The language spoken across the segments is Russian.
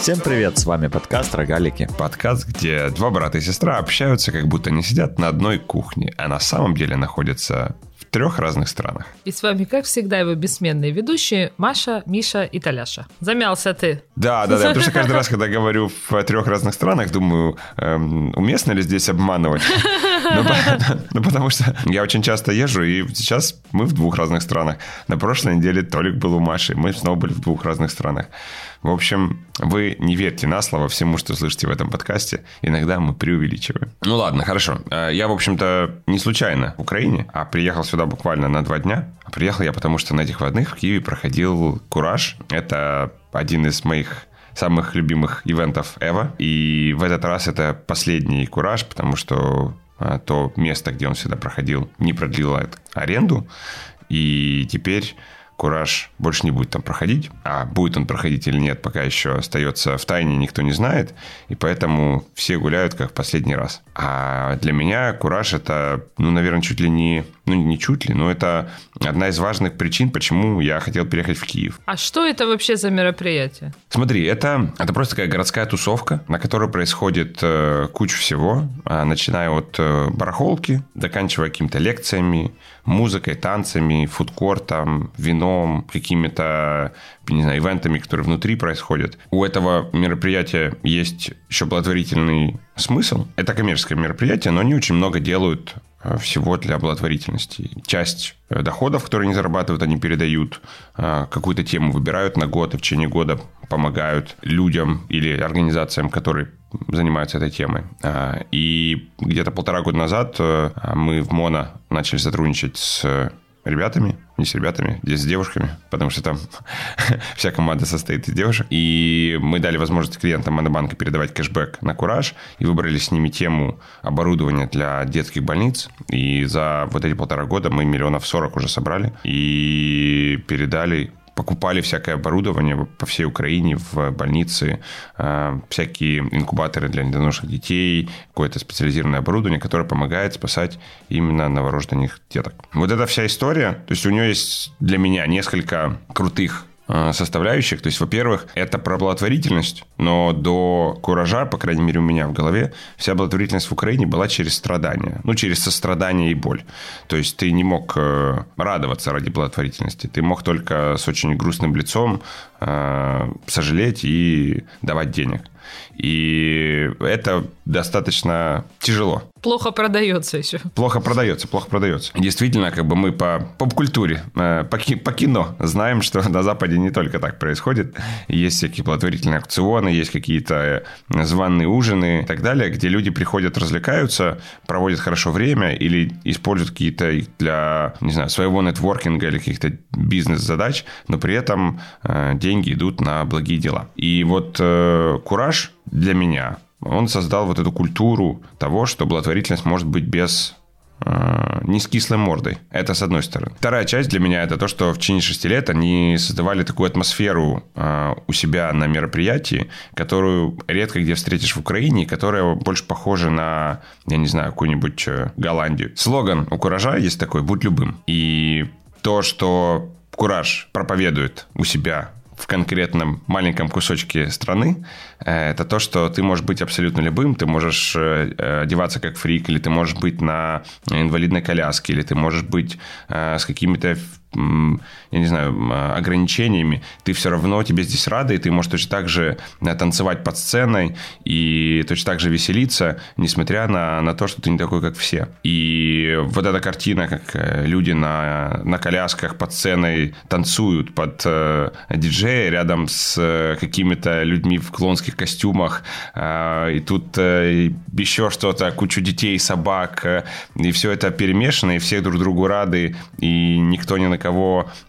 Всем привет, с вами подкаст «Рогалики». Подкаст, где два брата и сестра общаются, как будто не сидят на одной кухне, а на самом деле находятся в трех разных странах. И с вами, как всегда, его бессменные ведущие Маша, Миша и Таляша. Замялся ты. Да, да, да, потому что каждый раз, когда говорю в трех разных странах, думаю, эм, уместно ли здесь обманывать? Ну, ну, потому что я очень часто езжу, и сейчас мы в двух разных странах. На прошлой неделе Толик был у Маши, мы снова были в двух разных странах. В общем, вы не верьте на слово всему, что слышите в этом подкасте. Иногда мы преувеличиваем. Ну ладно, хорошо. Э, я, в общем-то, не случайно в Украине, а приехал сюда буквально на два дня. Приехал я потому, что на этих выходных в Киеве проходил «Кураж». Это один из моих самых любимых ивентов Эва. И в этот раз это последний «Кураж», потому что э, то место, где он всегда проходил, не продлило аренду. И теперь Кураж больше не будет там проходить. А будет он проходить или нет, пока еще остается в тайне, никто не знает. И поэтому все гуляют как в последний раз. А для меня Кураж это, ну, наверное, чуть ли не ну не чуть ли, но это одна из важных причин, почему я хотел переехать в Киев. А что это вообще за мероприятие? Смотри, это, это просто такая городская тусовка, на которой происходит э, куча всего, э, начиная от э, барахолки, заканчивая какими-то лекциями, музыкой, танцами, фудкортом, вином, какими-то, не знаю, ивентами, которые внутри происходят. У этого мероприятия есть еще благотворительный смысл. Это коммерческое мероприятие, но они очень много делают всего для благотворительности. Часть э, доходов, которые они зарабатывают, они передают, э, какую-то тему выбирают на год, и в течение года помогают людям или организациям, которые занимаются этой темой. И где-то полтора года назад мы в МОНО начали сотрудничать с ребятами, не с ребятами, здесь с девушками, потому что там вся команда состоит из девушек. И мы дали возможность клиентам Монобанка передавать кэшбэк на Кураж и выбрали с ними тему оборудования для детских больниц. И за вот эти полтора года мы миллионов сорок уже собрали и передали покупали всякое оборудование по всей Украине в больнице, э, всякие инкубаторы для недоношенных детей, какое-то специализированное оборудование, которое помогает спасать именно новорожденных деток. Вот эта вся история, то есть у нее есть для меня несколько крутых составляющих. То есть, во-первых, это про благотворительность, но до куража, по крайней мере, у меня в голове, вся благотворительность в Украине была через страдания. Ну, через сострадание и боль. То есть, ты не мог э, радоваться ради благотворительности. Ты мог только с очень грустным лицом э, сожалеть и давать денег. И это достаточно тяжело. Плохо продается еще. Плохо продается, плохо продается. Действительно, как бы мы по поп-культуре, э, по, по кино знаем, что на Западе не только так происходит. Есть всякие благотворительные акционы, есть какие-то э, званные ужины и так далее, где люди приходят, развлекаются, проводят хорошо время или используют какие-то для, не знаю, своего нетворкинга или каких-то бизнес-задач, но при этом э, деньги идут на благие дела. И вот кураж для меня он создал вот эту культуру того, что благотворительность может быть без э, не с кислой мордой. Это с одной стороны. Вторая часть для меня это то, что в течение шести лет они создавали такую атмосферу э, у себя на мероприятии, которую редко где встретишь в Украине, которая больше похожа на, я не знаю, какую-нибудь э, Голландию. Слоган у Куража есть такой «Будь любым». И то, что Кураж проповедует у себя в конкретном маленьком кусочке страны, э, это то, что ты можешь быть абсолютно любым, ты можешь э, одеваться как фрик, или ты можешь быть на инвалидной коляске, или ты можешь быть э, с какими-то я не знаю, ограничениями, ты все равно, тебе здесь рады, и ты можешь точно так же э, танцевать под сценой и точно так же веселиться, несмотря на, на то, что ты не такой, как все. И вот эта картина, как э, люди на, на колясках под сценой танцуют под э, диджея рядом с э, какими-то людьми в клонских костюмах, э, и тут э, еще что-то, кучу детей, собак, э, и все это перемешано, и все друг другу рады, и никто не на кого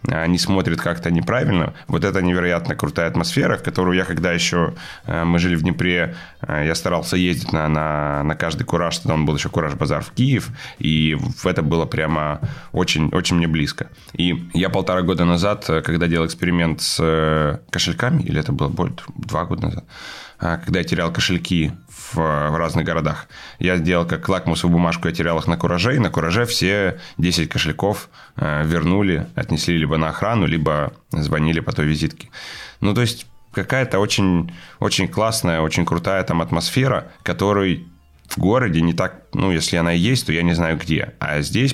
а, не смотрит как-то неправильно. Вот это невероятно крутая атмосфера, в которую я, когда еще а, мы жили в Днепре, а, я старался ездить на, на, на каждый кураж, тогда он был еще кураж-базар в Киев, и это было прямо очень, очень мне близко. И я полтора года назад, когда делал эксперимент с э, кошельками, или это было более два года назад, когда я терял кошельки в, в разных городах. Я сделал как лакмусовую бумажку, я терял их на кураже, и на кураже все 10 кошельков э, вернули, отнесли либо на охрану, либо звонили по той визитке. Ну, то есть какая-то очень, очень классная, очень крутая там атмосфера, которой в городе не так, ну, если она и есть, то я не знаю где. А здесь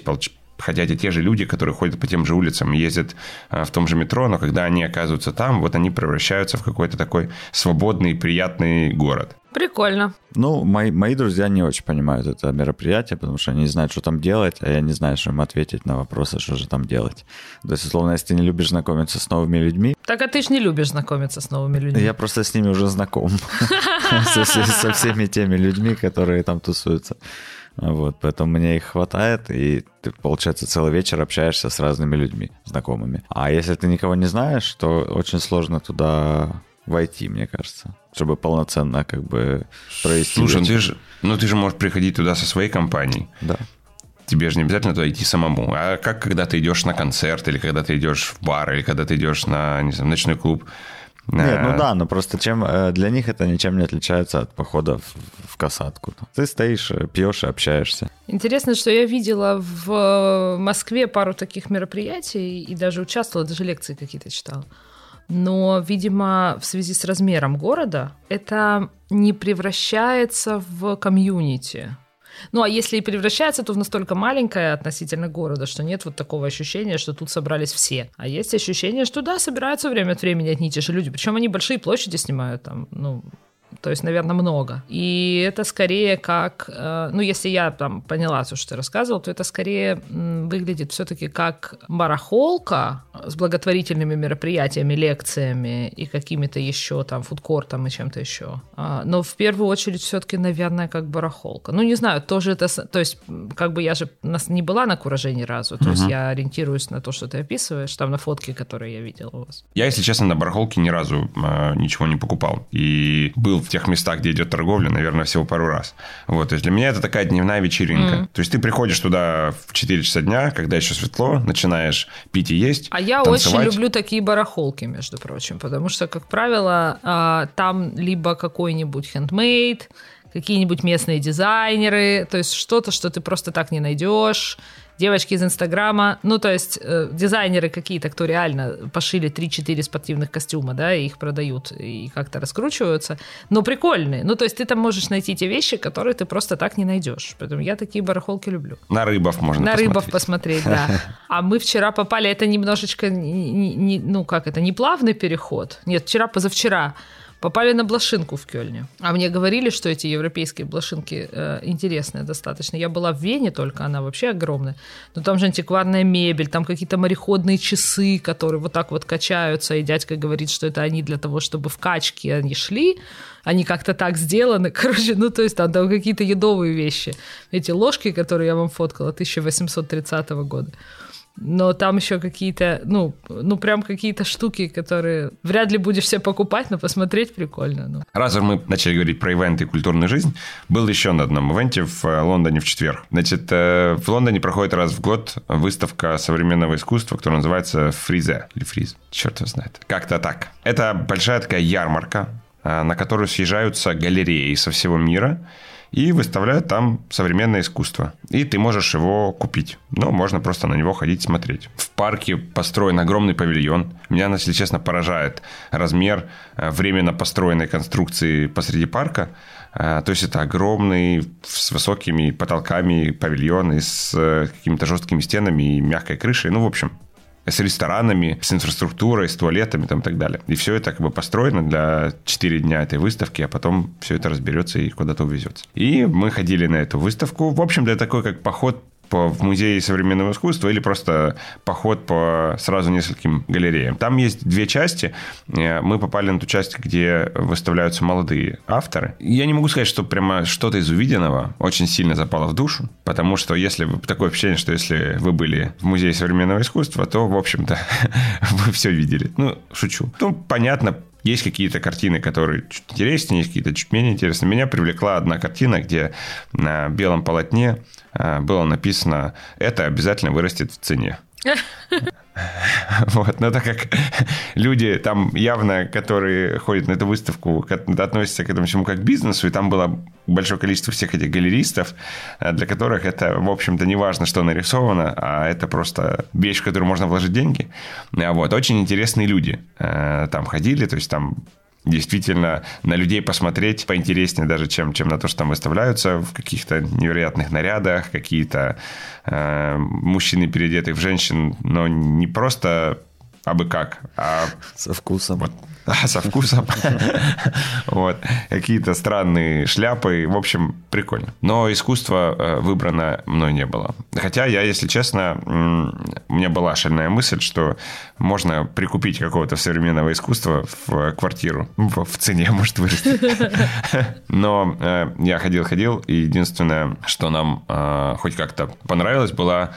хотя это те же люди, которые ходят по тем же улицам, ездят а, в том же метро, но когда они оказываются там, вот они превращаются в какой-то такой свободный, приятный город. Прикольно. Ну, мои, мои друзья не очень понимают это мероприятие, потому что они не знают, что там делать, а я не знаю, что им ответить на вопросы, что же там делать. То есть, условно, если ты не любишь знакомиться с новыми людьми... Так а ты ж не любишь знакомиться с новыми людьми. Я просто с ними уже знаком. Со всеми теми людьми, которые там тусуются. Вот, поэтому мне их хватает, и ты, получается, целый вечер общаешься с разными людьми, знакомыми. А если ты никого не знаешь, то очень сложно туда войти, мне кажется, чтобы полноценно как бы провести. Слушай, ну ты же, ну ты же можешь приходить туда со своей компанией. Да. Тебе же не обязательно туда идти самому. А как когда ты идешь на концерт, или когда ты идешь в бар, или когда ты идешь на, не знаю, ночной клуб, нет, ну да, но просто чем э, для них это ничем не отличается от похода в, в касатку. Ты стоишь, э, пьешь и общаешься. Интересно, что я видела в э, Москве пару таких мероприятий и даже участвовала, даже лекции какие-то читала. Но, видимо, в связи с размером города это не превращается в комьюнити. Ну, а если и превращается, то в настолько маленькое относительно города, что нет вот такого ощущения, что тут собрались все. А есть ощущение, что да, собираются время от времени одни и те же люди. Причем они большие площади снимают там, ну, то есть, наверное, много. И это скорее как, э, ну, если я там поняла то, что ты рассказывал, то это скорее выглядит все-таки как барахолка с благотворительными мероприятиями, лекциями и какими-то еще там фудкортом и чем-то еще. А, но в первую очередь все-таки, наверное, как барахолка. Ну, не знаю, тоже это, то есть, как бы я же не была на кураже ни разу, то uh-huh. есть я ориентируюсь на то, что ты описываешь, там на фотки, которые я видел у вас. Я, если честно, на барахолке ни разу э, ничего не покупал. И был в тех местах, где идет торговля, наверное, всего пару раз. Вот, то есть для меня это такая дневная вечеринка. Mm. То есть ты приходишь туда в 4 часа дня, когда еще светло, начинаешь пить и есть. А я танцевать. очень люблю такие барахолки, между прочим, потому что, как правило, а, там либо какой-нибудь хендмейд, какие-нибудь местные дизайнеры, то есть что-то, что ты просто так не найдешь девочки из Инстаграма, ну, то есть э, дизайнеры какие-то, кто реально пошили 3-4 спортивных костюма, да, и их продают и как-то раскручиваются, но прикольные. Ну, то есть ты там можешь найти те вещи, которые ты просто так не найдешь. Поэтому я такие барахолки люблю. На рыбов можно На посмотреть. рыбов посмотреть, да. А мы вчера попали, это немножечко, не, не, ну, как это, не плавный переход. Нет, вчера, позавчера попали на блошинку в Кёльне. А мне говорили, что эти европейские блошинки э, интересные достаточно. Я была в Вене только, она вообще огромная. Но там же антикварная мебель, там какие-то мореходные часы, которые вот так вот качаются, и дядька говорит, что это они для того, чтобы в качке они шли, они как-то так сделаны. Короче, ну то есть там, там какие-то едовые вещи. Эти ложки, которые я вам фоткала, 1830 года но там еще какие-то, ну, ну прям какие-то штуки, которые вряд ли будешь все покупать, но посмотреть прикольно. Ну. Раз мы начали говорить про ивенты и культурную жизнь, был еще на одном ивенте в э, Лондоне в четверг. Значит, э, в Лондоне проходит раз в год выставка современного искусства, которая называется Фризе или Фриз, черт его знает. Как-то так. Это большая такая ярмарка, э, на которую съезжаются галереи со всего мира, и выставляют там современное искусство. И ты можешь его купить. Ну, можно просто на него ходить смотреть. В парке построен огромный павильон. Меня, если честно, поражает размер э, временно построенной конструкции посреди парка. Э, то есть это огромный с высокими потолками павильон и с э, какими-то жесткими стенами и мягкой крышей. Ну, в общем, с ресторанами, с инфраструктурой, с туалетами там, и так далее. И все это как бы построено для 4 дня этой выставки, а потом все это разберется и куда-то увезется. И мы ходили на эту выставку. В общем, для такой как поход по, в музее современного искусства или просто поход по сразу нескольким галереям. Там есть две части. Э, мы попали на ту часть, где выставляются молодые авторы. Я не могу сказать, что прямо что-то из увиденного очень сильно запало в душу, потому что если такое впечатление, что если вы были в музее современного искусства, то, в общем-то, вы все видели. Ну, шучу. Ну, понятно, есть какие-то картины, которые чуть интереснее, есть какие-то чуть менее интересные. Меня привлекла одна картина, где на белом полотне а, было написано «это обязательно вырастет в цене». Вот, но так как люди там явно, которые ходят на эту выставку, относятся к этому всему как к бизнесу, и там было большое количество всех этих галеристов, а, для которых это, в общем-то, не важно, что нарисовано, а это просто вещь, в которую можно вложить деньги. А вот, очень интересные люди там ходили, то есть там действительно на людей посмотреть поинтереснее даже, чем, чем на то, что там выставляются в каких-то невероятных нарядах, какие-то э, мужчины, переодетых в женщин, но не просто абы как, а со вкусом. Вот, со вкусом. вот. Какие-то странные шляпы. В общем, прикольно. Но искусство э, выбрано мной не было. Хотя я, если честно, у меня была шальная мысль, что можно прикупить какого-то современного искусства в квартиру. В цене может вырасти. Но э, я ходил-ходил, и единственное, что нам э, хоть как-то понравилось, была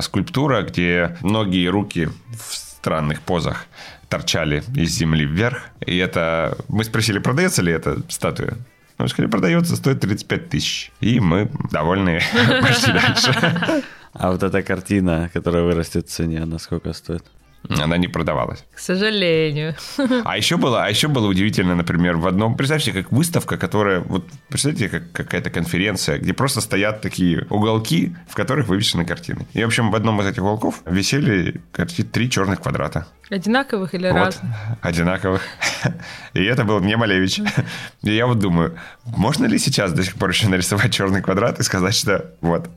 скульптура, где ноги и руки в странных позах торчали из земли вверх. И это... Мы спросили, продается ли эта статуя. Мы сказали, продается, стоит 35 тысяч. И мы довольны пошли дальше. А вот эта картина, которая вырастет в цене, она сколько стоит? Она не продавалась. К сожалению. А еще было, а еще было удивительно, например, в одном, представьте, как выставка, которая, вот представьте, как какая-то конференция, где просто стоят такие уголки, в которых вывешены картины. И, в общем, в одном из этих уголков висели картины три черных квадрата. Одинаковых или вот, разных? Одинаковых. И это был мне Малевич. И я вот думаю, можно ли сейчас до сих пор еще нарисовать черный квадрат и сказать, что вот.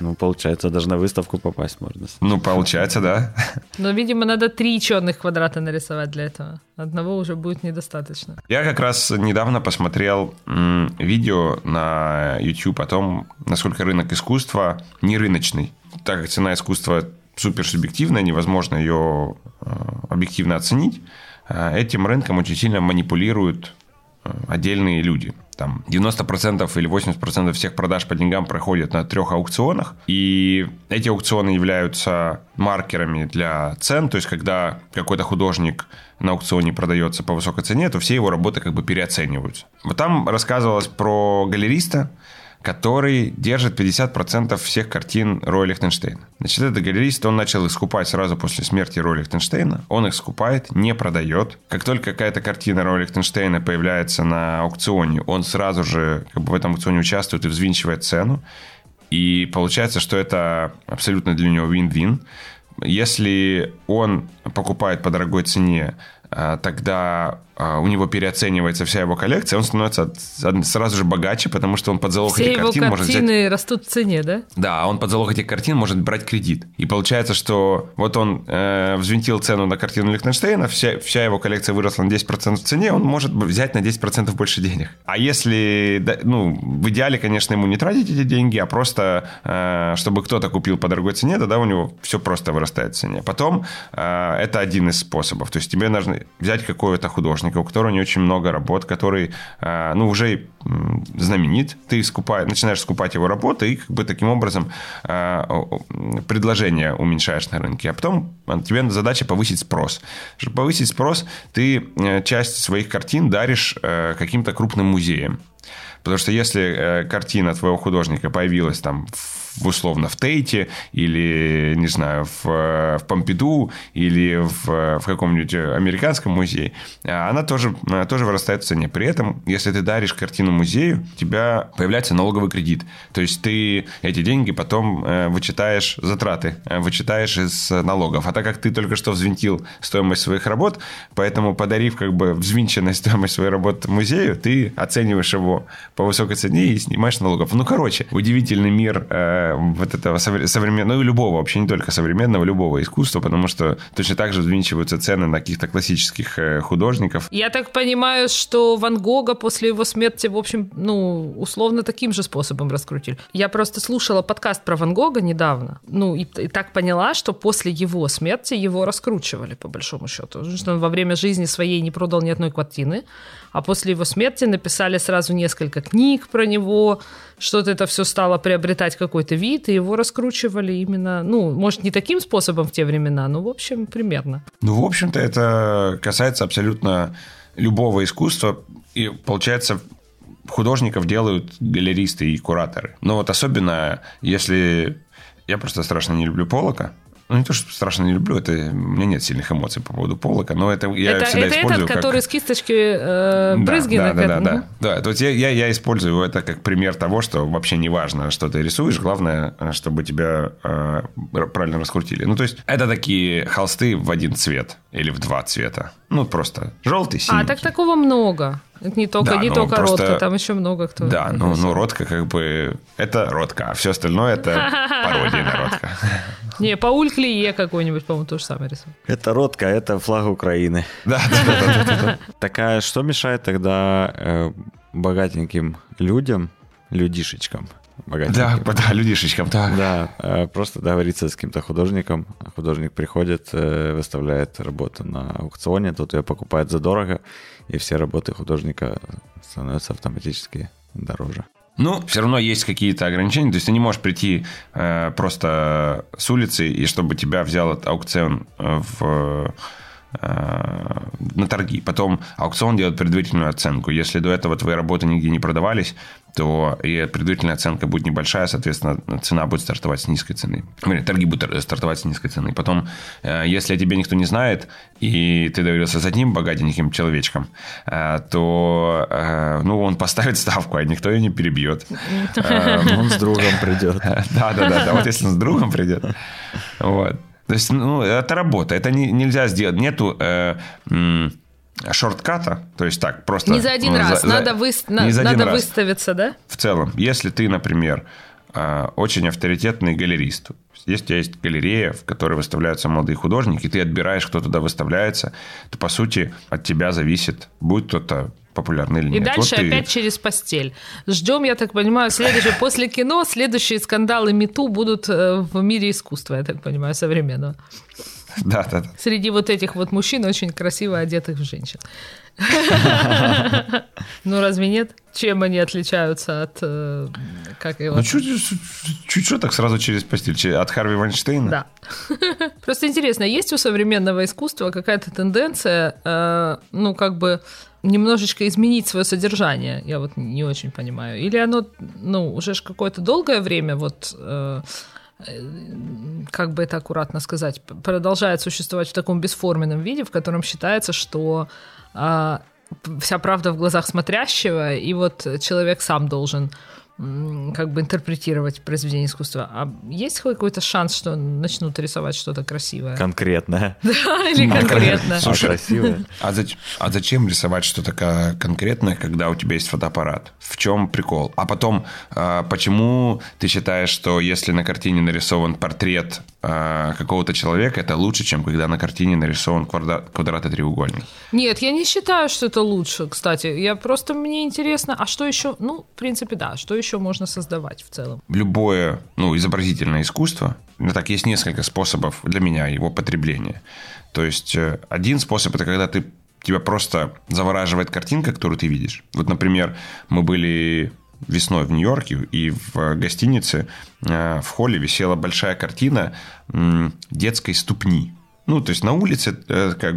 Ну, получается, даже на выставку попасть можно. Ну, получается, да. Но, видимо, надо три черных квадрата нарисовать для этого. Одного уже будет недостаточно. Я как раз недавно посмотрел м, видео на YouTube о том, насколько рынок искусства не рыночный. Так как цена искусства супер субъективная, невозможно ее э, объективно оценить, э, этим рынком очень сильно манипулируют э, отдельные люди – там 90% или 80% всех продаж по деньгам проходят на трех аукционах, и эти аукционы являются маркерами для цен, то есть когда какой-то художник на аукционе продается по высокой цене, то все его работы как бы переоцениваются. Вот там рассказывалось про галериста, который держит 50% всех картин Роя Лихтенштейна. Значит, этот галерист, он начал их скупать сразу после смерти Роя Лихтенштейна. Он их скупает, не продает. Как только какая-то картина Роя Лихтенштейна появляется на аукционе, он сразу же как бы в этом аукционе участвует и взвинчивает цену. И получается, что это абсолютно для него вин-вин. Если он покупает по дорогой цене, а, тогда у него переоценивается вся его коллекция, он становится сразу же богаче, потому что он под залог Все этих его картин может взять... картины растут в цене, да? Да, он под залог этих картин может брать кредит. И получается, что вот он э, взвинтил цену на картину Лихтенштейна, вся, вся его коллекция выросла на 10% в цене, он может взять на 10% больше денег. А если, ну, в идеале, конечно, ему не тратить эти деньги, а просто, э, чтобы кто-то купил по дорогой цене, тогда у него все просто вырастает в цене. Потом э, это один из способов. То есть тебе нужно взять какого-то художника, у которого не очень много работ, который, э, ну, уже знаменит, ты скупай, начинаешь скупать его работы и как бы таким образом э, предложение уменьшаешь на рынке. А потом э, тебе задача повысить спрос. Чтобы повысить спрос, ты часть своих картин даришь каким-то крупным музеям. Потому что если картина твоего художника появилась там в, условно в Тейте или, не знаю, в, в Помпиду или в, в каком-нибудь американском музее, она тоже, тоже вырастает в цене. При этом, если ты даришь картину музею, у тебя появляется налоговый кредит. То есть ты эти деньги потом э, вычитаешь затраты, э, вычитаешь из налогов. А так как ты только что взвинтил стоимость своих работ, поэтому подарив как бы взвинченную стоимость своей работы музею, ты оцениваешь его по высокой цене и снимаешь налогов. Ну, короче, удивительный мир э, вот этого современного, ну любого, вообще не только современного, любого искусства, потому что точно так же взвинчиваются цены на каких-то классических э, художников. Я так понимаю, что Ван Гога после его смерти, в общем, ну, условно таким же способом раскрутили. Я просто слушала подкаст про Ван Гога недавно, ну, и, и так поняла, что после его смерти его раскручивали, по большому счету. Потому что он во время жизни своей не продал ни одной квартиры, а после его смерти написали сразу несколько книг про него, что-то это все стало приобретать какой-то вид, и его раскручивали именно, ну, может, не таким способом в те времена, но, в общем, примерно. Ну, в общем-то, это касается абсолютно любого искусства, и, получается, художников делают галеристы и кураторы. Но вот особенно, если... Я просто страшно не люблю Полока, ну, не то, что страшно не люблю, это у меня нет сильных эмоций по поводу полока, но это я это, всегда это использую этот, как... который с кисточки э, брызги да, да, да, да, да, да. То есть я, я, я использую это как пример того, что вообще не важно, что ты рисуешь, главное, чтобы тебя э, правильно раскрутили. Ну, то есть это такие холсты в один цвет или в два цвета. Ну, просто желтый, синий. А, так такого много. Это не только, Да, не ну, только просто- Ротко, там еще много кто. Да, ну, ну Ротко как бы... Это Ротко, а все остальное это пародия на Ротко. Не, Пауль Клие какой-нибудь, по-моему, то же самое рисует. Это ротка, это флаг Украины. Да, да, да, да, да, да. Такая, что мешает тогда э, богатеньким людям, людишечкам, богатеньким, Да, да, людишечкам, так. Да, э, просто договориться с каким-то художником. Художник приходит, э, выставляет работу на аукционе, тот ее покупает задорого, и все работы художника становятся автоматически дороже. Ну, все равно есть какие-то ограничения. То есть ты не можешь прийти э, просто с улицы, и чтобы тебя взял этот аукцион э, в, на торги. Потом аукцион делает предварительную оценку. Если до этого твои работы нигде не продавались, то и предварительная оценка будет небольшая, соответственно, цена будет стартовать с низкой цены. Вернее, торги будут стартовать с низкой цены. Потом, э, если о тебе никто не знает, и ты договорился с одним богатеньким человечком, э, то э, ну, он поставит ставку, а никто ее не перебьет. Э, Он с другом придет. Да, да, да, да. Вот если он с другом придет. Вот. То есть, ну, это работа. Это не, нельзя сделать. Нету э, м, шортката. То есть так, просто... Не за один ну, раз, за- надо, выс- на- не за один надо раз. выставиться, да? В целом, если ты, например, э, очень авторитетный галерист, если у тебя есть галерея, в которой выставляются молодые художники, и ты отбираешь, кто туда выставляется, то, по сути, от тебя зависит, будет кто-то популярный или И нет. дальше Вот опять через постель. Ждем, я так понимаю, следующее после кино следующие скандалы МИТУ будут э, в мире искусства, я так понимаю, современного. Да, да, да. Среди вот этих вот мужчин, очень красиво одетых женщин. Ну, разве нет? Чем они отличаются от... э, Как его? Ну, чуть-чуть так сразу через постель. От Харви Вайнштейна? Да. Просто интересно, есть у современного искусства какая-то тенденция, э, ну, как бы немножечко изменить свое содержание? Я вот не очень понимаю. Или оно, ну, уже ж какое-то долгое время вот... э, э, как бы это аккуратно сказать, продолжает существовать в таком бесформенном виде, в котором считается, что п- вся правда в глазах смотрящего, и вот человек сам должен как бы интерпретировать произведение искусства. А есть хоть какой-то шанс, что начнут рисовать что-то красивое? Конкретное. Или конкретно? А Слушай, красивое. А, а зачем рисовать что-то конкретное, когда у тебя есть фотоаппарат? В чем прикол? А потом, а, почему ты считаешь, что если на картине нарисован портрет а, какого-то человека, это лучше, чем когда на картине нарисован квадрат, квадрат и треугольник? Нет, я не считаю, что это лучше, кстати. Я просто, мне интересно, а что еще, ну, в принципе, да, что еще можно создавать в целом? любое ну, изобразительное искусство, ну так, есть несколько способов для меня его потребления. То есть э, один способ это когда ты тебя просто завораживает картинка, которую ты видишь. Вот, например, мы были весной в Нью-Йорке, и в гостинице э, в холле висела большая картина детской ступни. Ну, то есть на улице э, как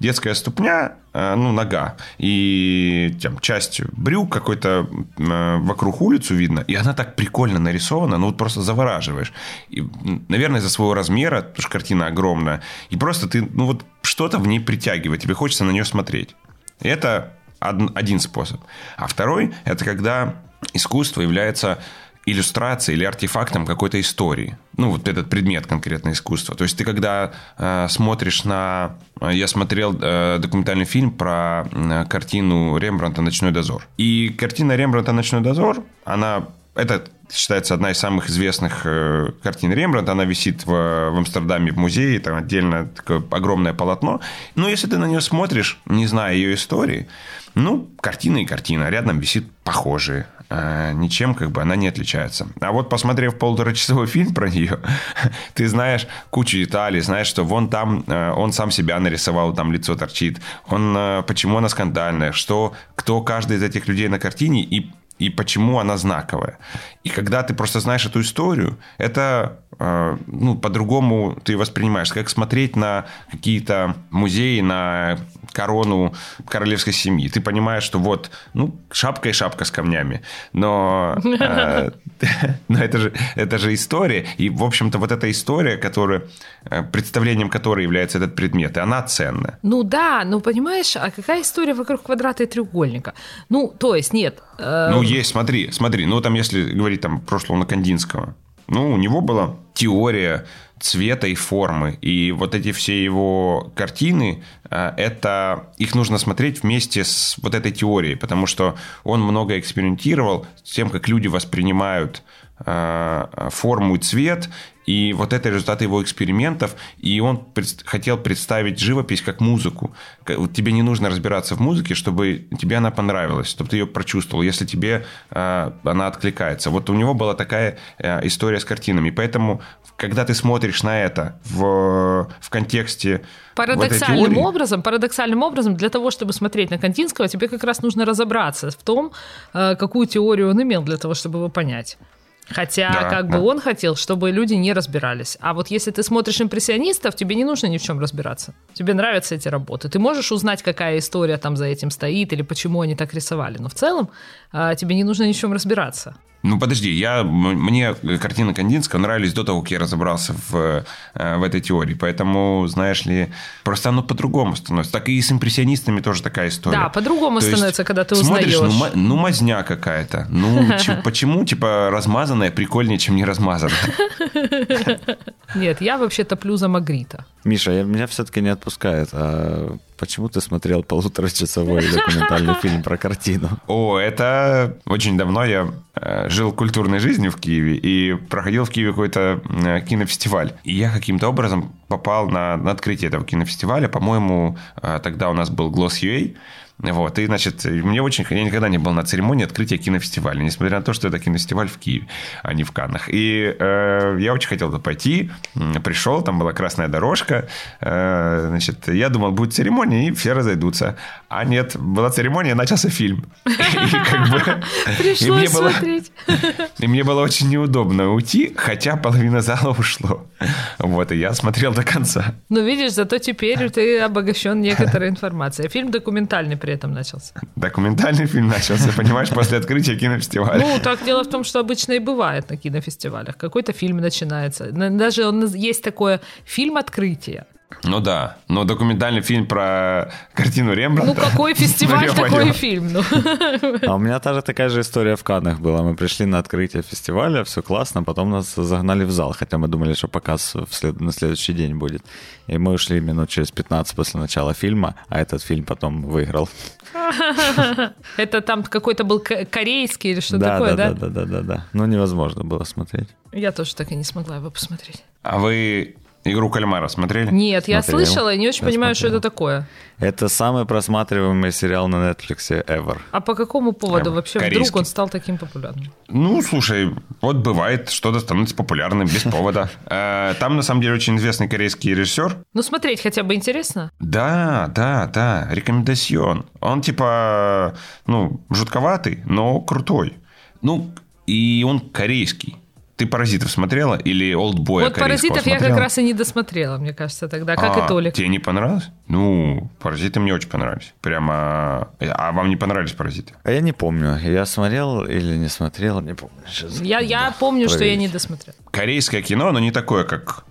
детская ступня, э, ну, нога, и там, часть брюк какой-то э, вокруг улицу видно, и она так прикольно нарисована, ну, вот просто завораживаешь. И, наверное, из-за своего размера, потому что картина огромная, и просто ты, ну, вот что-то в ней притягивает, тебе хочется на нее смотреть. Это од- один способ. А второй – это когда искусство является иллюстрацией или артефактом какой-то истории. Ну, вот этот предмет конкретно искусства. То есть ты когда э, смотришь на... э, Я смотрел э, документальный фильм про э, картину Рембранта «Ночной дозор». И картина Рембранта «Ночной дозор», она... Это считается одна из самых известных э, картин Рембрандта. Она висит в, в Амстердаме в музее, там отдельно такое огромное полотно. Но если ты на нее смотришь, не зная ее истории, ну, картина и картина. Рядом висит похожие. Э, ничем как бы она не отличается. А вот посмотрев полуторачасовой фильм про нее, ты знаешь кучу деталей, знаешь, что вон там э, он сам себя нарисовал, там лицо торчит, он, э, почему она скандальная, что, кто каждый из этих людей на картине, и и почему она знаковая. И когда ты просто знаешь эту историю, это э, ну, по-другому ты воспринимаешь. Как смотреть на какие-то музеи, на корону королевской семьи. Ты понимаешь, что вот, ну, шапка и шапка с камнями. Но, э, но это, же, это же история. И, в общем-то, вот эта история, которая, э, представлением которой является этот предмет, и она ценна. Ну да, ну понимаешь, а какая история вокруг квадрата и треугольника? Ну, то есть, нет. Ну, есть, смотри, смотри. Ну, там, если говорить там прошлого Кандинского, ну, у него была теория цвета и формы. И вот эти все его картины, э, это их нужно смотреть вместе с вот этой теорией, потому что он много экспериментировал с тем, как люди воспринимают э, форму и цвет, и вот это результаты его экспериментов, и он пред, хотел представить живопись как музыку. Тебе не нужно разбираться в музыке, чтобы тебе она понравилась, чтобы ты ее прочувствовал, если тебе э, она откликается. Вот у него была такая э, история с картинами. Поэтому, когда ты смотришь на это в, в контексте Парадоксальным вот образом, парадоксальным образом, для того, чтобы смотреть на Кандинского, тебе как раз нужно разобраться в том, э, какую теорию он имел для того, чтобы его понять. Хотя, да, как да. бы он хотел, чтобы люди не разбирались. А вот если ты смотришь импрессионистов, тебе не нужно ни в чем разбираться. Тебе нравятся эти работы. Ты можешь узнать, какая история там за этим стоит или почему они так рисовали. Но в целом а, тебе не нужно ни в чем разбираться. Ну, подожди, я, мне картины Кандинского нравились до того, как я разобрался в, э, в этой теории. Поэтому, знаешь ли, просто оно по-другому становится. Так и с импрессионистами тоже такая история. Да, по-другому То становится, когда ты узнаешь. Смотришь, ну, ну мазня какая-то. Ну, почему, типа, размазанная прикольнее, чем не размазанная? Нет, я вообще топлю за Магрита. Миша, меня все-таки не отпускает. А почему ты смотрел полуторачасовой документальный фильм про картину? О, это очень давно я э, жил культурной жизнью в Киеве и проходил в Киеве какой-то э, кинофестиваль. И я каким-то образом попал на, на открытие этого кинофестиваля. По-моему, э, тогда у нас был Gloss.ua, вот, и, значит, мне очень... Я никогда не был на церемонии открытия кинофестиваля, несмотря на то, что это кинофестиваль в Киеве, а не в Каннах. И э, я очень хотел туда пойти, пришел, там была красная дорожка, э, значит, я думал, будет церемония, и все разойдутся. А нет, была церемония, начался фильм. Пришлось смотреть. И мне было очень неудобно уйти, хотя половина зала ушло. Вот, и я смотрел до конца. Ну, видишь, зато теперь ты обогащен некоторой информацией. Фильм документальный при этом начался. Документальный фильм начался, понимаешь, после открытия кинофестиваля. Ну, так дело в том, что обычно и бывает на кинофестивалях. Какой-то фильм начинается. Даже есть такое фильм открытия. Ну да, но документальный фильм про картину Рембрандта. Ну какой фестиваль, ну, такой фильм. Ну. А у меня тоже такая же история в Каннах была. Мы пришли на открытие фестиваля, все классно, потом нас загнали в зал, хотя мы думали, что показ след... на следующий день будет. И мы ушли минут через 15 после начала фильма, а этот фильм потом выиграл. Это там какой-то был корейский или что да, такое, да? Да, да, да, да, да. Ну, невозможно было смотреть. Я тоже так и не смогла его посмотреть. А вы Игру кальмара смотрели? Нет, я Смотрел. слышала и не очень я понимаю, смотрел. что это такое. Это самый просматриваемый сериал на Netflix ever. А по какому поводу ever. вообще Корейский. вдруг он стал таким популярным? Ну, слушай, вот бывает, что-то становится популярным без повода. Э, там, на самом деле, очень известный корейский режиссер. Ну, смотреть хотя бы интересно? Да, да, да, рекомендацион. Он типа, ну, жутковатый, но крутой. Ну, и он корейский. Ты «Паразитов» смотрела или «Олдбоя» Вот «Паразитов» смотрела? я как раз и не досмотрела, мне кажется, тогда, как а, и Толик. Тебе не понравилось? Ну, «Паразиты» мне очень понравились. Прямо... А вам не понравились «Паразиты»? А я не помню, я смотрел или не смотрел, не помню. Сейчас, я, я помню, проверить. что я не досмотрел. Корейское кино, оно не такое, как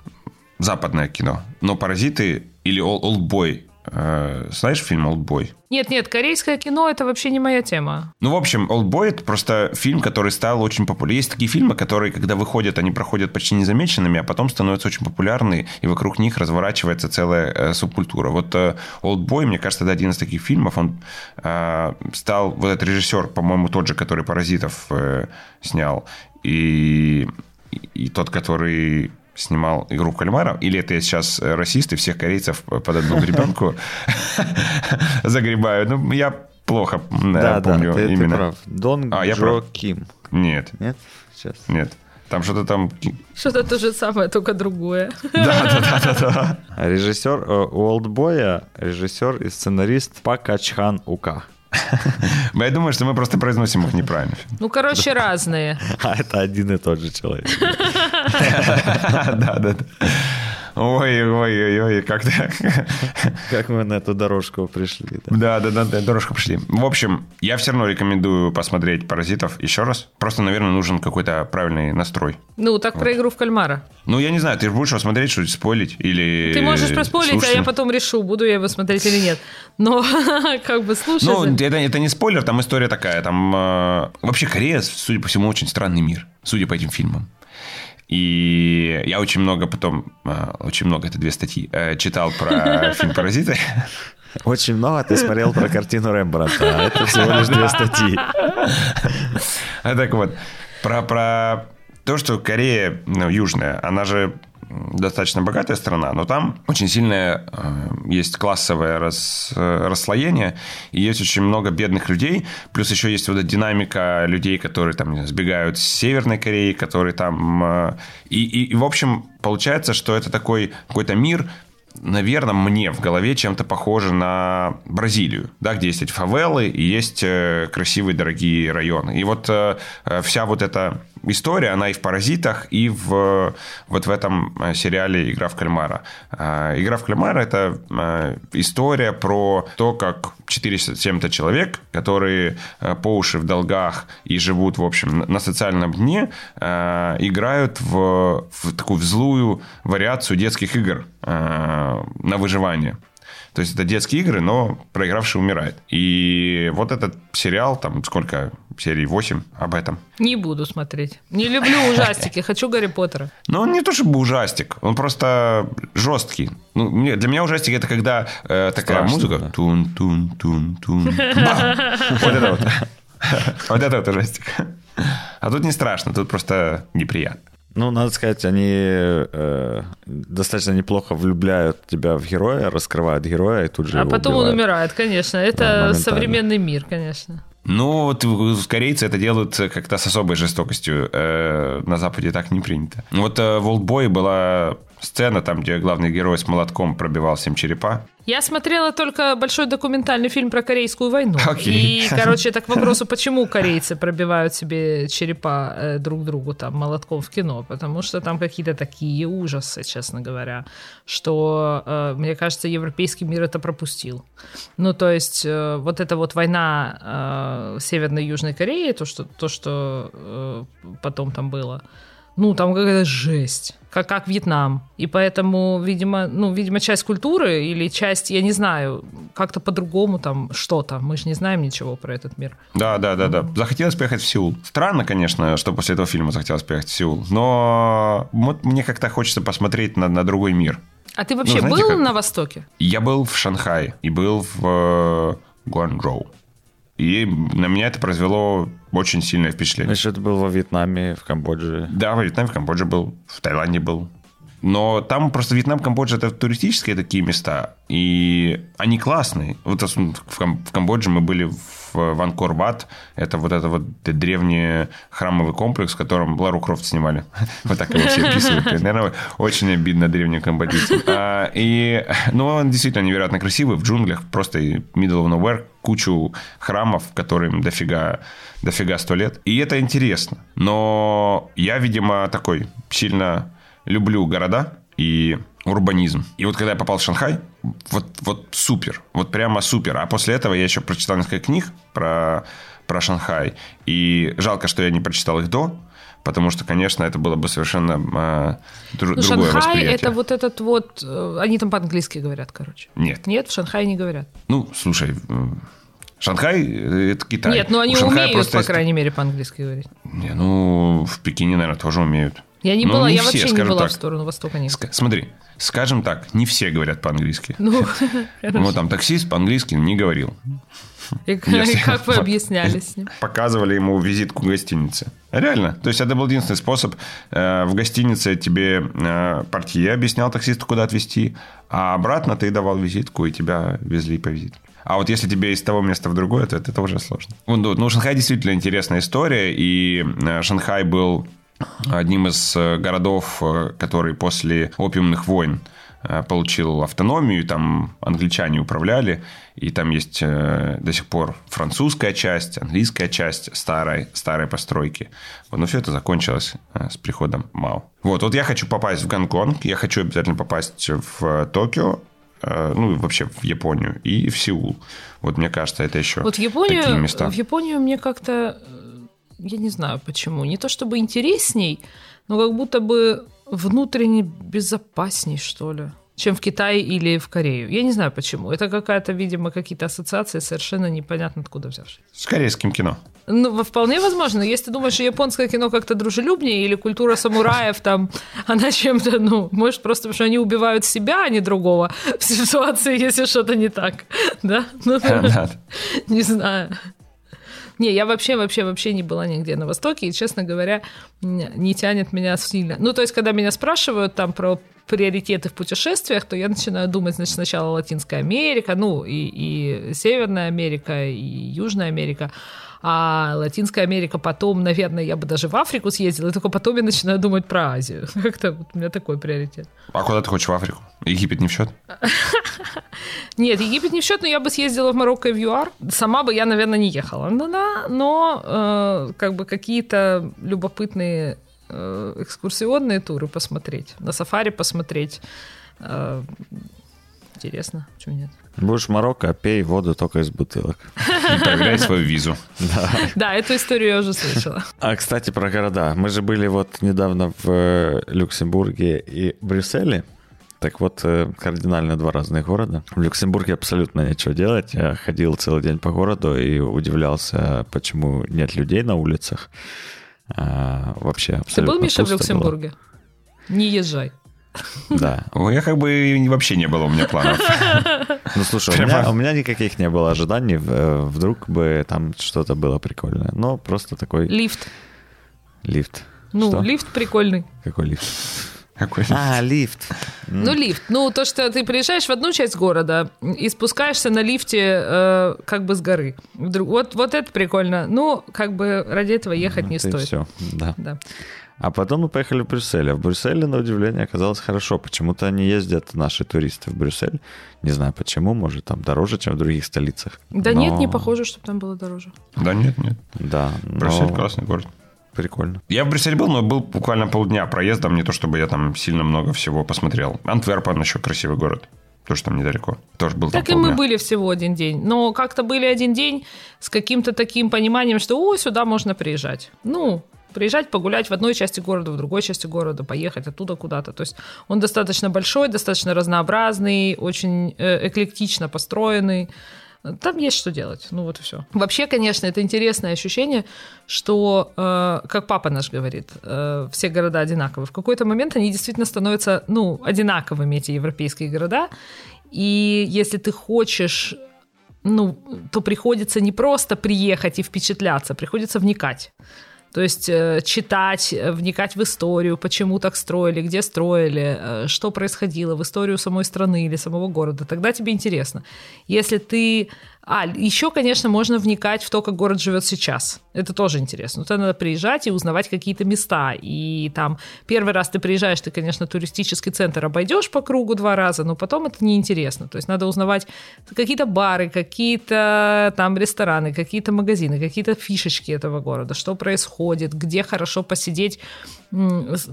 западное кино. Но «Паразиты» или «Олдбой» Э, знаешь фильм «Олдбой»? Нет, нет, корейское кино это вообще не моя тема. Ну, в общем, «Олдбой» — это просто фильм, который стал очень популярным. Есть такие фильмы, которые, когда выходят, они проходят почти незамеченными, а потом становятся очень популярны, и вокруг них разворачивается целая э, субкультура. Вот э, «Олдбой», мне кажется, это один из таких фильмов. Он э, стал, вот этот режиссер, по-моему, тот же, который «Паразитов» э, снял, и, и тот, который снимал игру кальмара, или это я сейчас э, расист и всех корейцев под одну гребенку загребаю. Ну, я плохо да, помню да, именно. Ты прав. Дон а, Джо Ким. Нет. Нет? Сейчас. Нет. Там что-то там... Что-то то же самое, только другое. Да, да, да, да. Режиссер э, Олдбоя, режиссер и сценарист Пак Ачхан Ука. Я думаю, что мы просто произносим их неправильно. Ну, короче, разные. А это один и тот же человек. Да, да, да. Ой, ой, ой, ой, как то Как мы на эту дорожку пришли. Да, да, да, да, дорожку пришли. В общем, я все равно рекомендую посмотреть «Паразитов» еще раз. Просто, наверное, нужен какой-то правильный настрой. Ну, так про игру в кальмара. Ну, я не знаю, ты же будешь его смотреть, что спойлить или Ты можешь проспойлить, а я потом решу, буду я его смотреть или нет. Но как бы слушай. Ну, это, это не спойлер, там история такая. Там э, вообще Корея, судя по всему, очень странный мир, судя по этим фильмам. И я очень много потом, э, очень много, это две статьи, э, читал про фильм «Паразиты». Очень много ты смотрел про картину Рембрандта, а это всего лишь две статьи. А так вот, про, про то, что Корея, ну, южная, она же достаточно богатая страна, но там очень сильное э, есть классовое рас, э, расслоение, и есть очень много бедных людей, плюс еще есть вот эта динамика людей, которые там сбегают с Северной Кореи, которые там... Э, и, и, и, в общем, получается, что это такой какой-то мир, наверное, мне в голове чем-то похоже на Бразилию, да, где есть эти фавелы и есть красивые дорогие районы. И вот вся вот эта история, она и в «Паразитах», и в, вот в этом сериале «Игра в кальмара». «Игра в кальмара» — это история про то, как 407-то человек, которые по уши в долгах и живут, в общем, на социальном дне, играют в, в такую в злую вариацию детских игр на выживание. То есть это детские игры, но проигравший умирает. И вот этот сериал, там сколько серий? 8 об этом. Не буду смотреть. Не люблю ужастики, хочу Гарри Поттера. Ну, он не то чтобы ужастик, он просто жесткий. Ну, мне, для меня ужастик это когда э, такая Страшно, музыка. да. Тун-тун-тун-тун. Вот это вот. Вот это вот ужастик. А тут не страшно, тут просто неприятно. Ну, надо сказать, они э, достаточно неплохо влюбляют тебя в героя, раскрывают героя и тут же А его потом он убивают. умирает, конечно. Да, Это моментально. современный мир, конечно. Ну, вот корейцы это делают как-то с особой жестокостью. Э, на Западе так не принято. Вот э, в «Олдбое» была сцена, там, где главный герой с молотком пробивал всем черепа. Я смотрела только большой документальный фильм про Корейскую войну. Окей. И, короче, это к вопросу, почему корейцы пробивают себе черепа э, друг другу там молотком в кино. Потому что там какие-то такие ужасы, честно говоря, что, э, мне кажется, европейский мир это пропустил. Ну, то есть, э, вот эта вот война Северной и Южной Кореи, то, что, то, что потом там было, ну, там какая-то жесть. Как, как Вьетнам. И поэтому, видимо, ну, видимо, часть культуры или часть, я не знаю, как-то по-другому там что-то. Мы же не знаем ничего про этот мир. Да, да, да, да. Захотелось поехать в Сеул. Странно, конечно, что после этого фильма захотелось поехать в Сеул, но вот мне как-то хочется посмотреть на, на другой мир. А ты вообще Ну, знаете, был как- на Востоке? Я был в Шанхае и был в э, Гуанчжоу. И на меня это произвело очень сильное впечатление. Значит, ты был во Вьетнаме, в Камбодже. Да, в Вьетнаме, в Камбодже был, в Таиланде был. Но там просто Вьетнам, Камбоджа это туристические такие места, и они классные. Вот в, Кам- в Камбодже мы были в, в Анкор-Ват, это вот это вот древний храмовый комплекс, в котором Лару Крофт снимали. Вот так его все описывают. Наверное, очень обидно древним камбоджийцам. А, И, ну, он действительно невероятно красивый, в джунглях, просто middle of nowhere, кучу храмов, которым дофига, дофига сто лет. И это интересно. Но я, видимо, такой сильно люблю города и урбанизм. И вот когда я попал в Шанхай, вот, вот супер, вот прямо супер. А после этого я еще прочитал несколько книг про, про Шанхай. И жалко, что я не прочитал их до, потому что, конечно, это было бы совершенно э, дру- Ну, другое Шанхай восприятие. это вот этот вот... э, Они там по-английски говорят, короче. Нет. Нет, в Шанхае не говорят. Ну, слушай, э, Шанхай э, – это Китай. Нет, но У они умеют, просто по крайней мере, по-английски говорить. Не, ну, в Пекине, наверное, тоже умеют. Я не Ну, была, не я все, вообще не была так. в сторону Востока. Не. Ска- Смотри, скажем так, не все говорят по-английски. Ну, Ну, там таксист по-английски не говорил. и как Если- и как вы объяснялись с ним? Показывали ему визитку гостиницы. Реально. То есть это был единственный способ. Э, В гостинице тебе э, портье объяснял таксисту, куда отвезти, а обратно ты давал визитку, и тебя везли по визитке. А вот если тебе из того места в другое, то это, это уже сложно. Ну, ну, Шанхай действительно интересная история, и э, Шанхай был одним из э, городов, э, который после опиумных войн э, получил автономию, там англичане управляли, и там есть до сих пор французская часть, английская часть старой, старой постройки. Вот, но все это закончилось с приходом Мао. Вот, вот я хочу попасть в Гонконг, я хочу обязательно попасть в Токио, ну, вообще в Японию и в Сеул. Вот мне кажется, это еще вот Японию, такие места. В Японию мне как-то я не знаю почему, не то чтобы интересней, но как будто бы внутренне безопасней, что ли чем в Китае или в Корею. Я не знаю почему. Это какая-то, видимо, какие-то ассоциации совершенно непонятно откуда взявшись. С корейским кино. Ну, вполне возможно. Если ты думаешь, что японское кино как-то дружелюбнее, или культура самураев там, она чем-то, ну, может, просто потому что они убивают себя, а не другого в ситуации, если что-то не так. Да? Ну, не знаю. Не, я вообще, вообще, вообще не была нигде на Востоке, и, честно говоря, не тянет меня сильно. Ну, то есть, когда меня спрашивают там про приоритеты в путешествиях, то я начинаю думать, значит, сначала Латинская Америка, ну, и, и Северная Америка, и Южная Америка, а Латинская Америка потом, наверное, я бы даже в Африку съездила, и только потом я начинаю думать про Азию. Как-то вот у меня такой приоритет. А куда ты хочешь в Африку? Египет не в счет? Нет, Египет не в счет, но я бы съездила в Марокко и в ЮАР. Сама бы я, наверное, не ехала. Но, да, но э, как бы какие-то любопытные э, экскурсионные туры посмотреть, на сафари посмотреть. Э, интересно, почему нет? Будешь в Марокко, пей воду только из бутылок. Проверяй свою визу. Да. да, эту историю я уже слышала. А, кстати, про города. Мы же были вот недавно в э, Люксембурге и Брюсселе. Так вот, э, кардинально два разных города. В Люксембурге абсолютно нечего делать. Я ходил целый день по городу и удивлялся, почему нет людей на улицах. А, вообще абсолютно Ты был, Миша, в Люксембурге? Было. Не езжай. Да. Я как бы вообще не было у меня планов. Ну, слушай, у меня, у меня никаких не было ожиданий. Э, вдруг бы там что-то было прикольное. Но просто такой... Лифт. Лифт. Ну, что? лифт прикольный. Какой лифт? Какой лифт? А, лифт. Ну, лифт. Ну, то, что ты приезжаешь в одну часть города и спускаешься на лифте э, как бы с горы. Вот, вот это прикольно. Ну, как бы ради этого ехать ну, не стоит. все, да. да. А потом мы поехали в Брюссель. А в Брюсселе, на удивление, оказалось хорошо. Почему-то они ездят, наши туристы, в Брюссель. Не знаю почему, может, там дороже, чем в других столицах. Да но... нет, не похоже, чтобы там было дороже. Да нет, нет. Да. Брюссель но... классный город. Прикольно. Я в Брюсселе был, но был буквально полдня проездом, не то чтобы я там сильно много всего посмотрел. Антверпен еще красивый город. Тоже там недалеко. Тоже был так там и полдня. мы были всего один день. Но как-то были один день с каким-то таким пониманием, что о, сюда можно приезжать. Ну, приезжать, погулять в одной части города, в другой части города, поехать оттуда куда-то. То есть он достаточно большой, достаточно разнообразный, очень э, эклектично построенный. Там есть что делать. Ну вот и все. Вообще, конечно, это интересное ощущение, что, э, как папа наш говорит, э, все города одинаковые. В какой-то момент они действительно становятся, ну, одинаковыми, эти европейские города. И если ты хочешь ну, то приходится не просто приехать и впечатляться, приходится вникать. То есть э, читать, э, вникать в историю, почему так строили, где строили, э, что происходило в историю самой страны или самого города. Тогда тебе интересно. Если ты а, еще, конечно, можно вникать в то, как город живет сейчас. Это тоже интересно. Туда надо приезжать и узнавать какие-то места. И там первый раз ты приезжаешь, ты, конечно, туристический центр обойдешь по кругу два раза, но потом это неинтересно. То есть надо узнавать какие-то бары, какие-то там рестораны, какие-то магазины, какие-то фишечки этого города, что происходит, где хорошо посидеть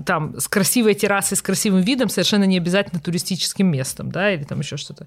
там с красивой террасой, с красивым видом, совершенно не обязательно туристическим местом, да, или там еще что-то.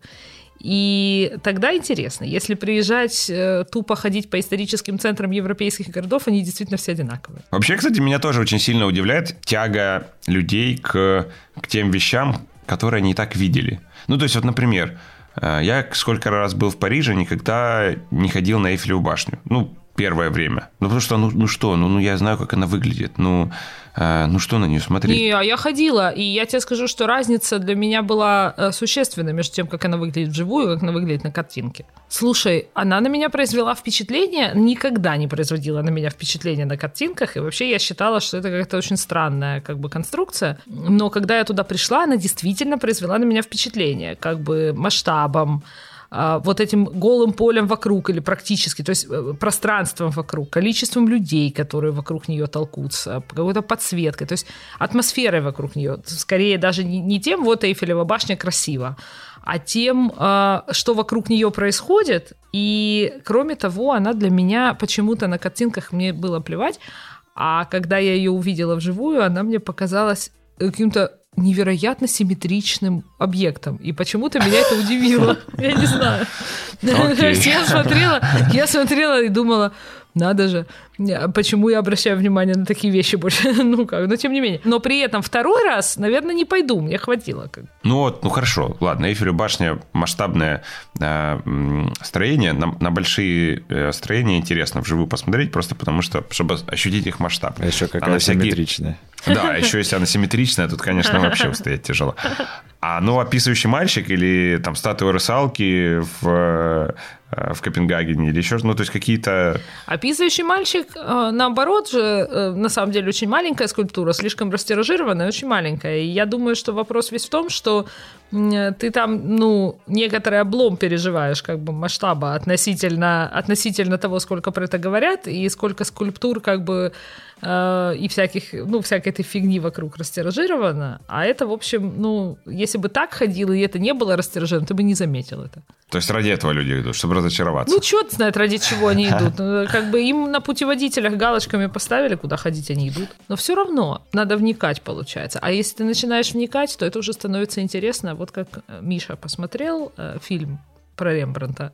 И тогда интересно, если приезжать э, тупо ходить по историческим центрам европейских городов, они действительно все одинаковые. Вообще, кстати, меня тоже очень сильно удивляет тяга людей к, к тем вещам, которые они и так видели. Ну, то есть, вот, например, э, я сколько раз был в Париже, никогда не ходил на Эйфелеву башню. Ну, первое время. Ну, потому что, ну, ну что, ну, ну я знаю, как она выглядит. Ну, ну что на нее смотреть? Не, а я ходила, и я тебе скажу, что разница для меня была э, существенна между тем, как она выглядит вживую и как она выглядит на картинке. Слушай, она на меня произвела впечатление, никогда не производила на меня впечатление на картинках, и вообще я считала, что это какая-то очень странная как бы конструкция. Но когда я туда пришла, она действительно произвела на меня впечатление, как бы масштабом, вот этим голым полем вокруг или практически, то есть э, пространством вокруг, количеством людей, которые вокруг нее толкутся, какой-то подсветкой, то есть атмосферой вокруг нее. Скорее даже не, тем, вот Эйфелева башня красива, а тем, а, что вокруг нее происходит. И кроме того, она для меня почему-то на картинках мне было плевать, а когда я ее увидела вживую, она мне показалась каким-то невероятно симметричным объектом. И почему-то меня это удивило. Я не знаю. Я смотрела, я смотрела и думала, надо же, почему я обращаю внимание на такие вещи больше? ну как, но тем не менее. Но при этом второй раз, наверное, не пойду, мне хватило. Ну вот, ну хорошо, ладно, Эйфелева башня масштабное э, строение, на, на большие э, строения интересно вживую посмотреть, просто потому что, чтобы ощутить их масштаб. А еще какая симметричная. Да, еще если она симметричная, тут, конечно, вообще устоять тяжело. А ну, описывающий мальчик или там статуя русалки в, э, в Копенгагене или еще, ну, то есть какие-то... Описывающий мальчик, э, наоборот же, э, на самом деле очень маленькая скульптура, слишком растиражированная, очень маленькая. И я думаю, что вопрос весь в том, что ты там, ну, некоторый облом переживаешь, как бы масштаба относительно, относительно того, сколько про это говорят, и сколько скульптур, как бы, э, и всяких, ну, всякой этой фигни вокруг растиражировано. А это, в общем, ну, если бы так ходило, и это не было растиражировано, ты бы не заметил это. То есть ради этого люди идут, чтобы разочароваться? Ну, черт знает, ради чего они идут. Ну, как бы им на путеводителях галочками поставили, куда ходить они идут. Но все равно надо вникать, получается. А если ты начинаешь вникать, то это уже становится интересно вот как э, Миша посмотрел э, фильм про Рембранта,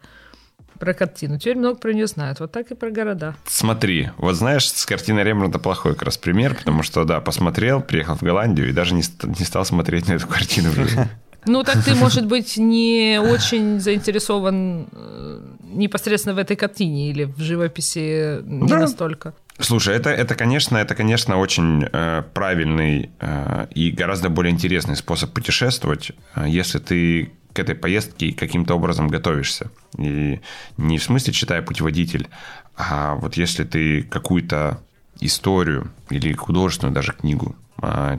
про картину. Теперь много про нее знают. Вот так и про города. Смотри, вот знаешь, с картиной Рембранта плохой как раз пример, потому что, да, посмотрел, приехал в Голландию и даже не, не стал смотреть на эту картину. Ну, так ты, может быть, не очень заинтересован э, непосредственно в этой картине или в живописи не да. настолько. Слушай, это, это, конечно, это, конечно, очень э, правильный э, и гораздо более интересный способ путешествовать, э, если ты к этой поездке каким-то образом готовишься. И не в смысле читая путеводитель, а вот если ты какую-то историю или художественную даже книгу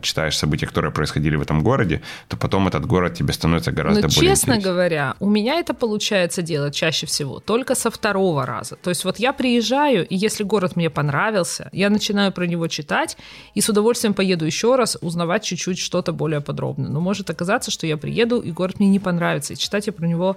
читаешь события, которые происходили в этом городе, то потом этот город тебе становится гораздо Но, более честно интересен. говоря, у меня это получается делать чаще всего только со второго раза. То есть вот я приезжаю, и если город мне понравился, я начинаю про него читать, и с удовольствием поеду еще раз узнавать чуть-чуть что-то более подробно. Но может оказаться, что я приеду, и город мне не понравится, и читать я про него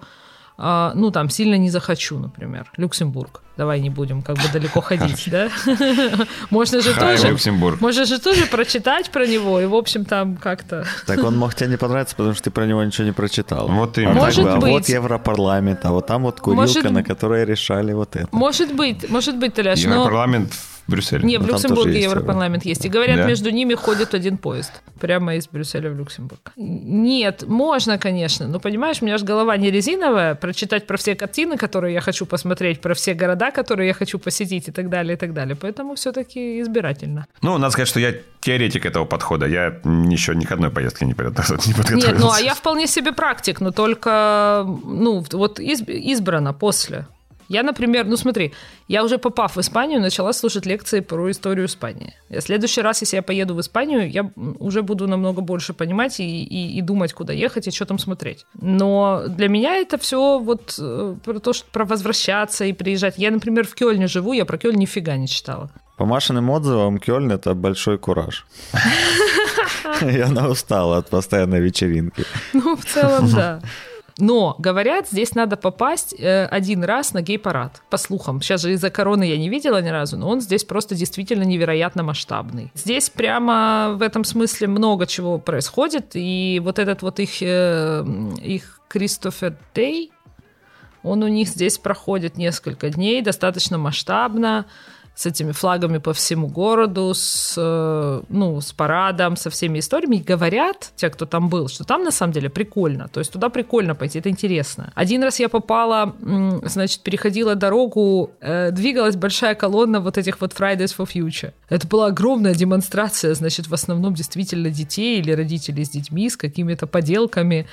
а, ну, там, сильно не захочу, например. Люксембург. Давай не будем как бы далеко ходить, да? Можно же тоже... Люксембург. Можно же тоже прочитать про него, и, в общем, там как-то... Так он мог тебе не понравиться, потому что ты про него ничего не прочитал. Вот именно. Может а быть. вот Европарламент, а вот там вот курилка, на которой решали вот это. Может быть, может быть, Таляш, но... Европарламент в Брюсселе. Не, в ну, Люксембурге Европарламент есть. И говорят, да? между ними ходит один поезд. Прямо из Брюсселя в Люксембург. Нет, можно, конечно. Но, понимаешь, у меня же голова не резиновая. Прочитать про все картины, которые я хочу посмотреть, про все города, которые я хочу посетить и так далее, и так далее. Поэтому все-таки избирательно. Ну, надо сказать, что я теоретик этого подхода. Я еще ни к одной поездке не подготовился. Нет, ну, а я вполне себе практик, но только, ну, вот избрано после. Я, например, ну смотри, я уже попав в Испанию, начала слушать лекции про историю Испании. В следующий раз, если я поеду в Испанию, я уже буду намного больше понимать и, и, и думать, куда ехать и что там смотреть. Но для меня это все вот э, про то, что про возвращаться и приезжать. Я, например, в Кёльне живу, я про Кёльн нифига не читала. По Машиным отзывам, Кёльн — это большой кураж. Она устала от постоянной вечеринки. Ну, в целом, да. Но, говорят, здесь надо попасть э, один раз на гей-парад. По слухам. Сейчас же из-за короны я не видела ни разу, но он здесь просто действительно невероятно масштабный. Здесь прямо в этом смысле много чего происходит. И вот этот вот их, э, их Кристофер Дей, он у них здесь проходит несколько дней, достаточно масштабно с этими флагами по всему городу, с, э, ну, с парадом, со всеми историями. И говорят, те, кто там был, что там на самом деле прикольно. То есть туда прикольно пойти, это интересно. Один раз я попала, значит, переходила дорогу, э, двигалась большая колонна вот этих вот Fridays for Future. Это была огромная демонстрация, значит, в основном действительно детей или родителей с детьми, с какими-то поделками,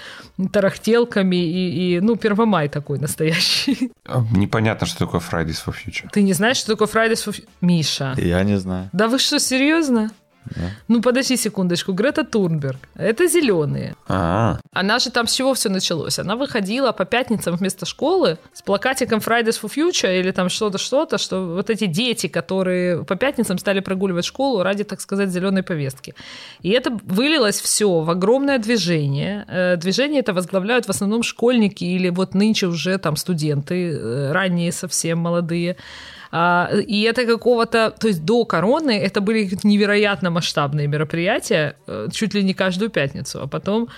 тарахтелками и, и ну, Первомай такой настоящий. Непонятно, что такое Fridays for Future. Ты не знаешь, что такое Fridays for Миша. Я не знаю. Да вы что, серьезно? Ну, подожди секундочку. Грета Турнберг. Это зеленые. А, Она же там с чего все началось? Она выходила по пятницам вместо школы с плакатиком Fridays for Future или там что-то, что-то, что вот эти дети, которые по пятницам стали прогуливать школу ради, так сказать, зеленой повестки. И это вылилось все в огромное движение. Э, Движение это возглавляют в основном школьники или вот нынче уже там студенты, э, ранние совсем молодые. А, И это какого-то, то есть до короны это были невероятно масштабные мероприятия, э, чуть ли не каждую пятницу, а потом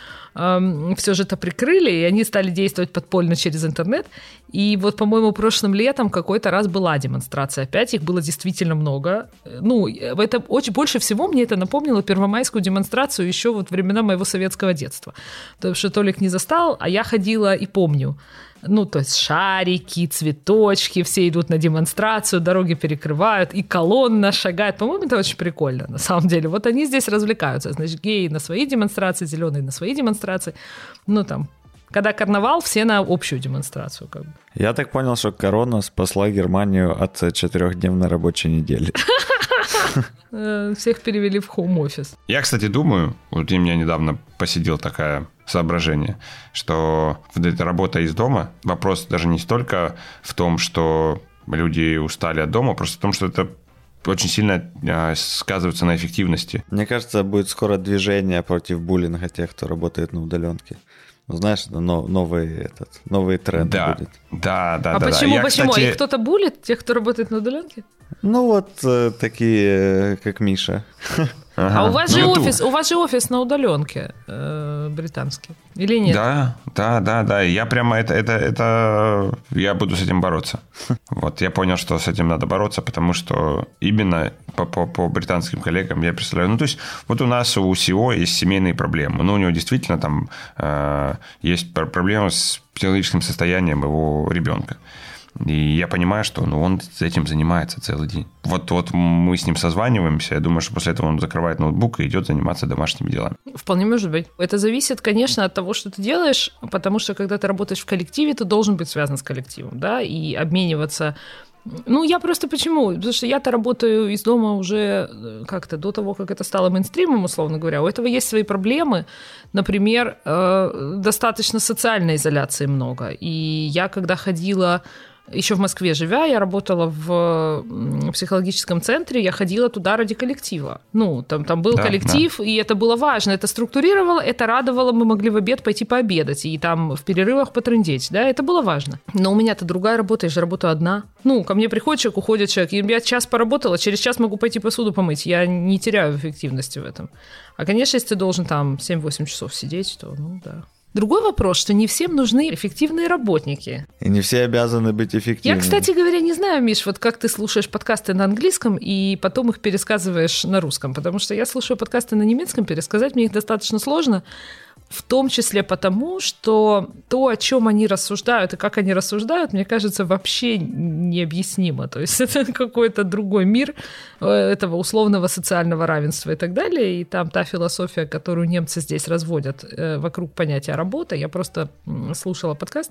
все же это прикрыли, и они стали действовать подпольно через интернет. И вот, по-моему, прошлым летом какой-то раз была демонстрация. Опять их было действительно много. Ну, это очень больше всего мне это напомнило первомайскую демонстрацию еще вот времена моего советского детства. Потому что Толик не застал, а я ходила и помню. Ну, то есть шарики, цветочки, все идут на демонстрацию, дороги перекрывают, и колонна шагает. По-моему, это очень прикольно, на самом деле. Вот они здесь развлекаются. Значит, геи на свои демонстрации, зеленые на свои демонстрации. Ну, там, когда карнавал, все на общую демонстрацию. Как бы. Я так понял, что корона спасла Германию от четырехдневной рабочей недели. Э, Всех перевели в хоум-офис. Я, кстати, думаю, вот у меня недавно посидел такое соображение, что вот эта работа из дома, вопрос даже не столько в том, что люди устали от дома, просто в том, что это очень сильно а, сказывается на эффективности. Мне кажется, будет скоро движение против буллинга тех, кто работает на удаленке. Ну, знаешь, это но- новый, этот, новый тренд Да, будет. да, да, а да. да. почему, Я, почему? кстати, А их кто-то булит, тех, кто работает на удаленке? Ну вот э, такие, э, как Миша. ага. А у вас же Ну, ту- офис, у вас же офис на удаленке э, британский. Или нет? Да, да, да, да. Я прямо это, это, это, я буду с этим бороться. Вот, я понял, что с этим надо бороться, потому что именно по, по, по британским коллегам я представляю, ну, то есть, вот у нас у СИО есть семейные проблемы, ну, у него действительно там э, есть пр- проблемы с психологическим состоянием его ребенка. И я понимаю, что ну, он этим занимается целый день. Вот, вот мы с ним созваниваемся, я думаю, что после этого он закрывает ноутбук и идет заниматься домашними делами. Вполне может быть. Это зависит, конечно, от того, что ты делаешь, потому что когда ты работаешь в коллективе, ты должен быть связан с коллективом, да, и обмениваться ну, я просто почему? Потому что я-то работаю из дома уже э, как-то до того, как это стало мейнстримом, условно говоря. У этого есть свои проблемы. Например, э, достаточно социальной изоляции много. И я, когда ходила еще в Москве живя, я работала в психологическом центре, я ходила туда ради коллектива. Ну, там, там был Да, коллектив, и это было важно, это структурировало, это радовало, мы могли в обед пойти пообедать, и там в перерывах потрындеть, да, это было важно. Но у меня-то другая работа, я же работаю одна. Ну, ко мне приходит человек, уходит человек, и я час поработала, через час могу пойти посуду помыть, я не теряю эффективности в этом. А, конечно, если ты должен там 7-8 часов сидеть, то, ну, да. Другой вопрос, что не всем нужны эффективные работники. И не все обязаны быть эффективными. Я, кстати говоря, не знаю, Миш, вот как ты слушаешь подкасты на английском и потом их пересказываешь на русском, потому что я слушаю подкасты на немецком, пересказать мне их достаточно сложно, в том числе потому, что то, о чем они рассуждают и как они рассуждают, мне кажется, вообще необъяснимо. То есть это какой-то другой мир э, этого условного социального равенства и так далее. И там та философия, которую немцы здесь разводят э, вокруг понятия работа. Я просто слушала подкаст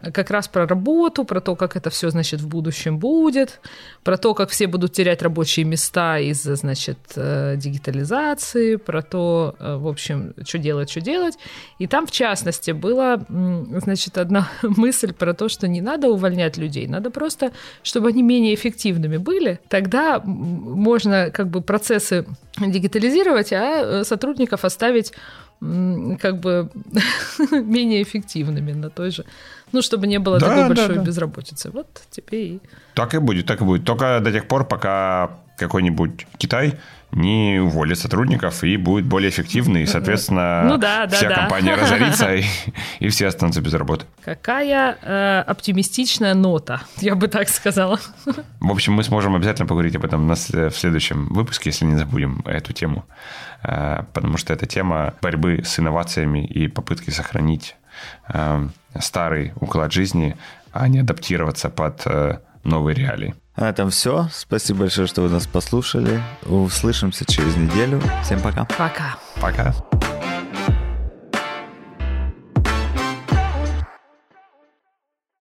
как раз про работу, про то, как это все, значит, в будущем будет, про то, как все будут терять рабочие места из-за, значит, э, дигитализации, про то, э, в общем, что делать, что делать. И там, в частности, была, значит, одна мысль про то, что не надо увольнять людей, надо просто, чтобы они менее эффективными были. Тогда можно как бы процессы дигитализировать, а э, сотрудников оставить как бы менее эффективными на той же, ну, чтобы не было Да, такой да, большой да. безработицы. Вот тебе и... Так и будет, так и будет. Только до тех пор, пока какой-нибудь Китай не уволит сотрудников и будет более эффективный, и, соответственно, Ну да, да, вся да. компания разорится, и, и все останутся без работы. Какая э, оптимистичная нота, я бы так сказала. В общем, мы сможем обязательно поговорить об этом на в следующем выпуске, если не забудем эту тему, Э, потому что это тема борьбы с инновациями и попытки сохранить э, старый уклад жизни, а не адаптироваться под э, новые реалии. А на этом все. Спасибо большое, что вы нас послушали. Услышимся через неделю. Всем пока. Пока. Пока.